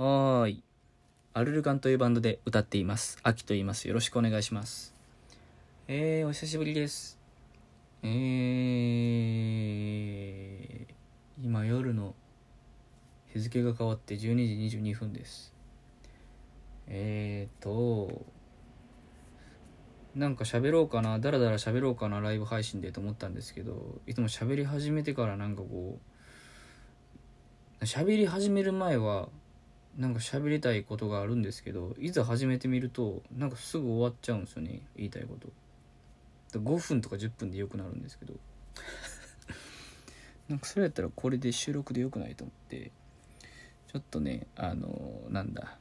はーい。アルルカンというバンドで歌っています。アキと言います。よろしくお願いします。えー、お久しぶりです。えー、今夜の日付が変わって12時22分です。えーと、なんか喋ろうかな、だらだら喋ろうかな、ライブ配信でと思ったんですけど、いつも喋り始めてからなんかこう、喋り始める前は、なんか喋りたいことがあるんですけどいざ始めてみるとなんかすぐ終わっちゃうんですよね言いたいこと。5分とか10分でよくなるんですけど。なんかそれやったらこれで収録でよくないと思ってちょっとねあのなんだ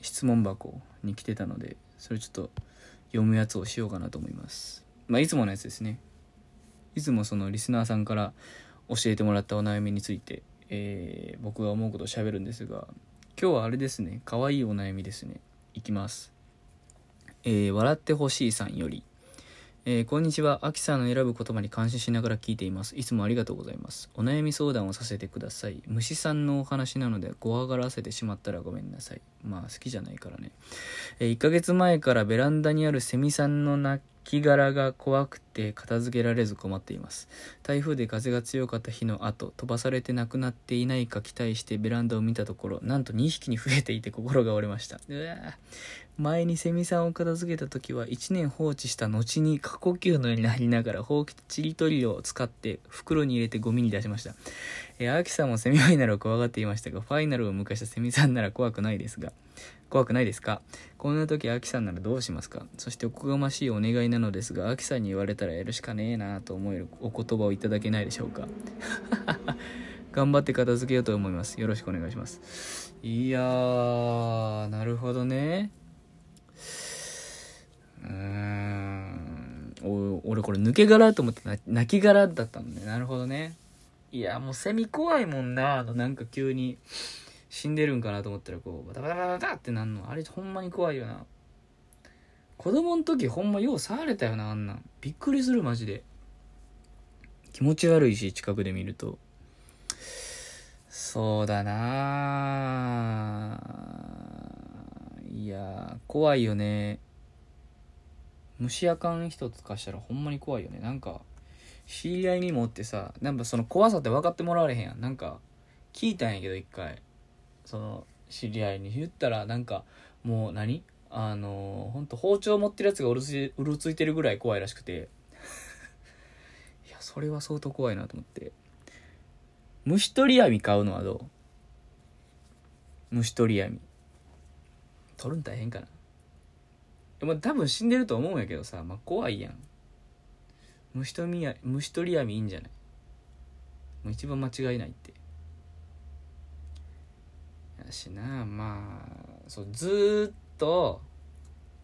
質問箱に来てたのでそれちょっと読むやつをしようかなと思います。まあいつものやつですね。いつもそのリスナーさんから教えてもらったお悩みについてえー僕が思うことを喋るんですが今日はあれですね可愛いお悩みですねいきますえー笑ってほしいさんよりえーこんにちは。アキさんの選ぶ言葉に感心しながら聞いています。いつもありがとうございます。お悩み相談をさせてください。虫さんのお話なので、怖がらせてしまったらごめんなさい。まあ、好きじゃないからね。えー1ヶ月前からベランダにあるセミさんの鳴き殻が怖くて片付けられず困っています。台風で風が強かった日の後、飛ばされて亡くなっていないか期待してベランダを見たところ、なんと2匹に増えていて心が折れました。うわ前にセミさんを片付けた時は1年放置した後に過呼吸のようになりながらほうきとちりとりを使って袋に入れてゴミに出しました。えー、アキさんもセミファイナルを怖がっていましたが、ファイナルを迎えしたセミさんなら怖くないですが、怖くないですか？こんな時アキさんならどうしますか？そしておこがましいお願いなのですが、アキさんに言われたらやるしかねえなと思えるお言葉をいただけないでしょうか？頑張って片付けようと思います。よろしくお願いします。いやー、なるほどね。うーん。お俺これ抜け殻と思って泣き殻だったんだね。なるほどね。いや、もうセミ怖いもんな。あの、なんか急に死んでるんかなと思ったらこう、バタバタバタバタってなんの。あれほんまに怖いよな。子供の時ほんまよう触れたよな、あんなん。びっくりするマジで。気持ち悪いし、近くで見ると。そうだないや怖いよね虫やかん一つ貸したらほんまに怖いよねなんか知り合いにもってさなんかその怖さって分かってもらわれへんやんなんか聞いたんやけど一回その知り合いに言ったらなんかもう何？あのほんと包丁持ってるやつがうるつうるついてるぐらい怖いらしくて。いやそれは相当怖いなと思って。虫取り網買うのはどう？虫取り網。取るん大変かな。でも多分死んでると思うんやけどさ、まあ、怖いやん。虫取り網虫取り網いいんじゃない？もう一番間違いないって。しな。まあそうずっと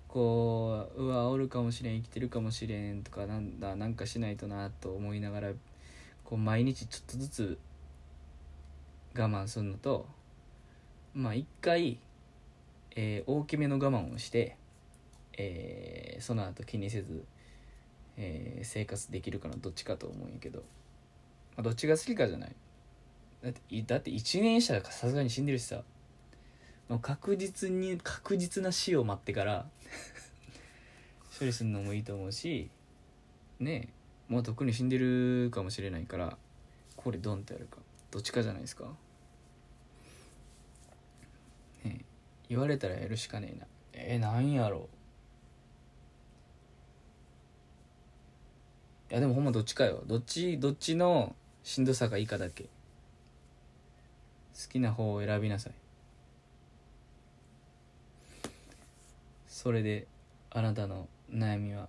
こううわおるかもしれん生きてるかもしれんとかなんだなんかしないとなと思いながらこう毎日ちょっとずつ我慢するのとまあ一回、えー大きめの我慢をして、えーその後気にせず、えー生活できるかのどっちかと思うんやけど、まあ、どっちが好きかじゃない。だってだって1年したらさすがに死んでるしさ。確実に確実な死を待ってから 処理するのもいいと思うしねえもうとっくに死んでるかもしれないからこれドンってやるかどっちかじゃないですか。ねえ言われたらやるしかねえな。えー、なんやろう。いやでもほんまどっちかよ。どっちどっちのしんどさがいいかだけ。好きな方を選びなさい。それであなたの悩みは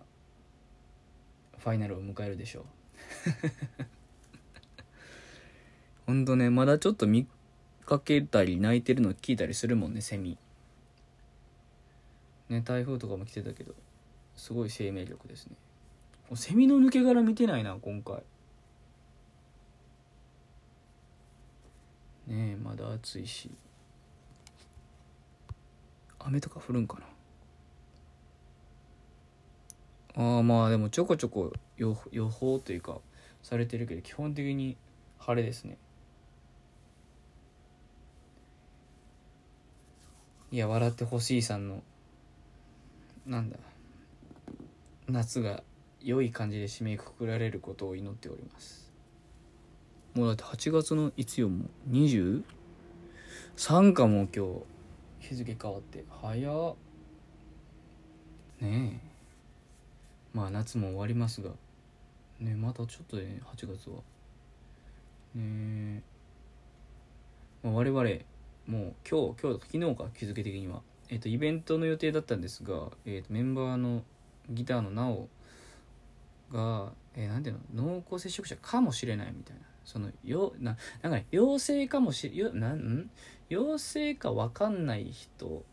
ファイナルを迎えるでしょう。ほんとねまだちょっと見かけたり泣いてるの聞いたりするもんねセミ。ね台風とかも来てたけどすごい生命力ですね。セミの抜け殻見てないな今回。ねえまだ暑いし。雨とか降るんかな。ああまあでもちょこちょこ予予報というかされてるけど基本的に晴れですね。いや笑ってほしいさんのなんだ夏が良い感じで締めくくられることを祈っております。もうだって8月のいつよもう？23? かも今日。日付変わって。早っ。ねえ。まあ夏も終わりますが。ねまたちょっとでね8月は。ね。え、まあ、我々もう今日今日昨日か気づけ的には。えっ、とイベントの予定だったんですが、えー、とメンバーのギターのなおが、えー、なんていうの濃厚接触者かもしれないみたいな。そのよななんか、ね、陽性かもしれなん陽性か分かんない人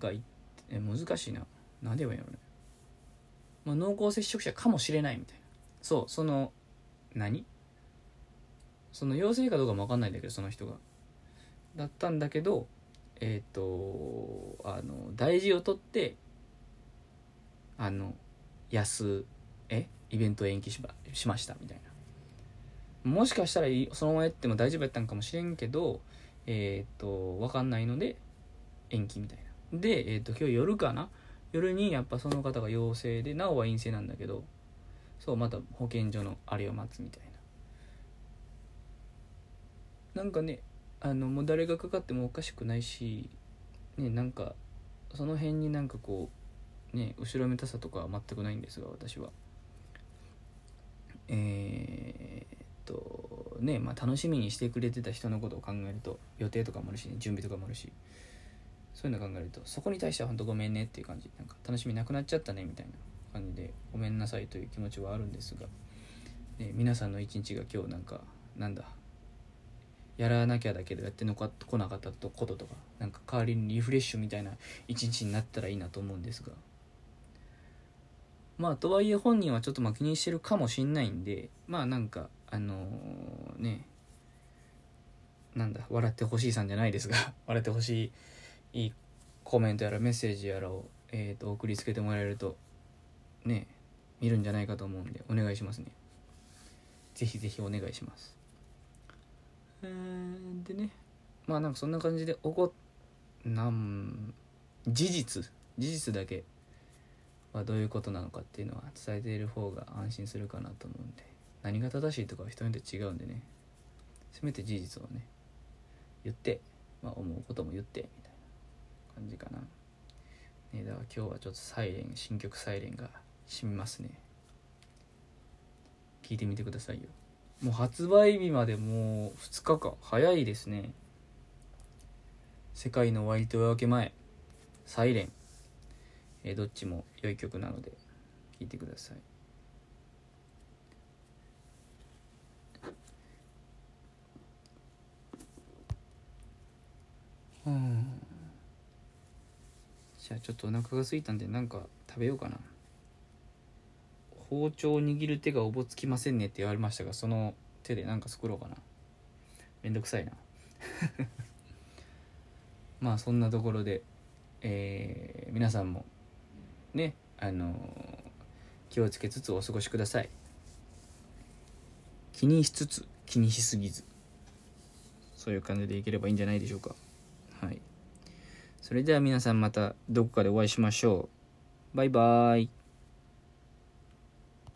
がいえ難しいな。何で言えばいいのね、まあ、濃厚接触者かもしれないみたいな。そうその何？その陽性かどうかも分かんないんだけどその人が。だったんだけどえっ、ー、とあの大事を取ってあの安え？イベント延期しましましたみたいな。もしかしたらそのままやっても大丈夫やったんかもしれんけどえっ、ー、と分かんないので延期みたいな。で、えーと、今日夜かな？夜にやっぱその方が陽性でなおは陰性なんだけどそうまた保健所のあれを待つみたいな。なんかねあのもう誰がかかってもおかしくないしねなんかその辺になんかこうね後ろめたさとかは全くないんですが私は。えー、っとねまあ楽しみにしてくれてた人のことを考えると予定とかもあるし、ね、準備とかもあるし。そういうの考えるとそこに対しては本当ごめんねっていう感じ。なんか楽しみなくなっちゃったねみたいな感じでごめんなさいという気持ちはあるんですが、ね、皆さんの一日が今日なんかなんだやらなきゃだけどやってのこなかったこととかなんか代わりにリフレッシュみたいな一日になったらいいなと思うんですが。まあとはいえ本人はちょっとまあ気にしてるかもしんないんでまあなんかあのー、ねなんだ笑ってほしいさんじゃないですが笑ってほしいいいコメントやらメッセージやらを、えーと送りつけてもらえるとね見るんじゃないかと思うんでお願いしますね。ぜひぜひお願いします。えー、でね。まあなんかそんな感じで起こなん事実事実だけはどういうことなのかっていうのは伝えている方が安心するかなと思うんで何が正しいとかは人によって違うんでね。せめて事実をね言って、まあ、思うことも言ってみたいな感じかな、ね、だから今日はちょっとサイレン新曲サイレンがしみますね。聞いてみてくださいよ。もう発売日までもう2日か早いですね。世界の終わりと夜明け前サイレン、え、どっちも良い曲なので聴いてください。ゃあちょっとお腹が空いたんでなんか食べようかな。包丁を握る手がおぼつきませんねって言われましたがその手で何か作ろうかな。めんどくさいな。まあそんなところで、えー、皆さんもねあの、気をつけつつお過ごしください。気にしつつ気にしすぎず。そういう感じでいければいいんじゃないでしょうか。はい。それでは皆さんまたどこかでお会いしましょう。バイバーイ。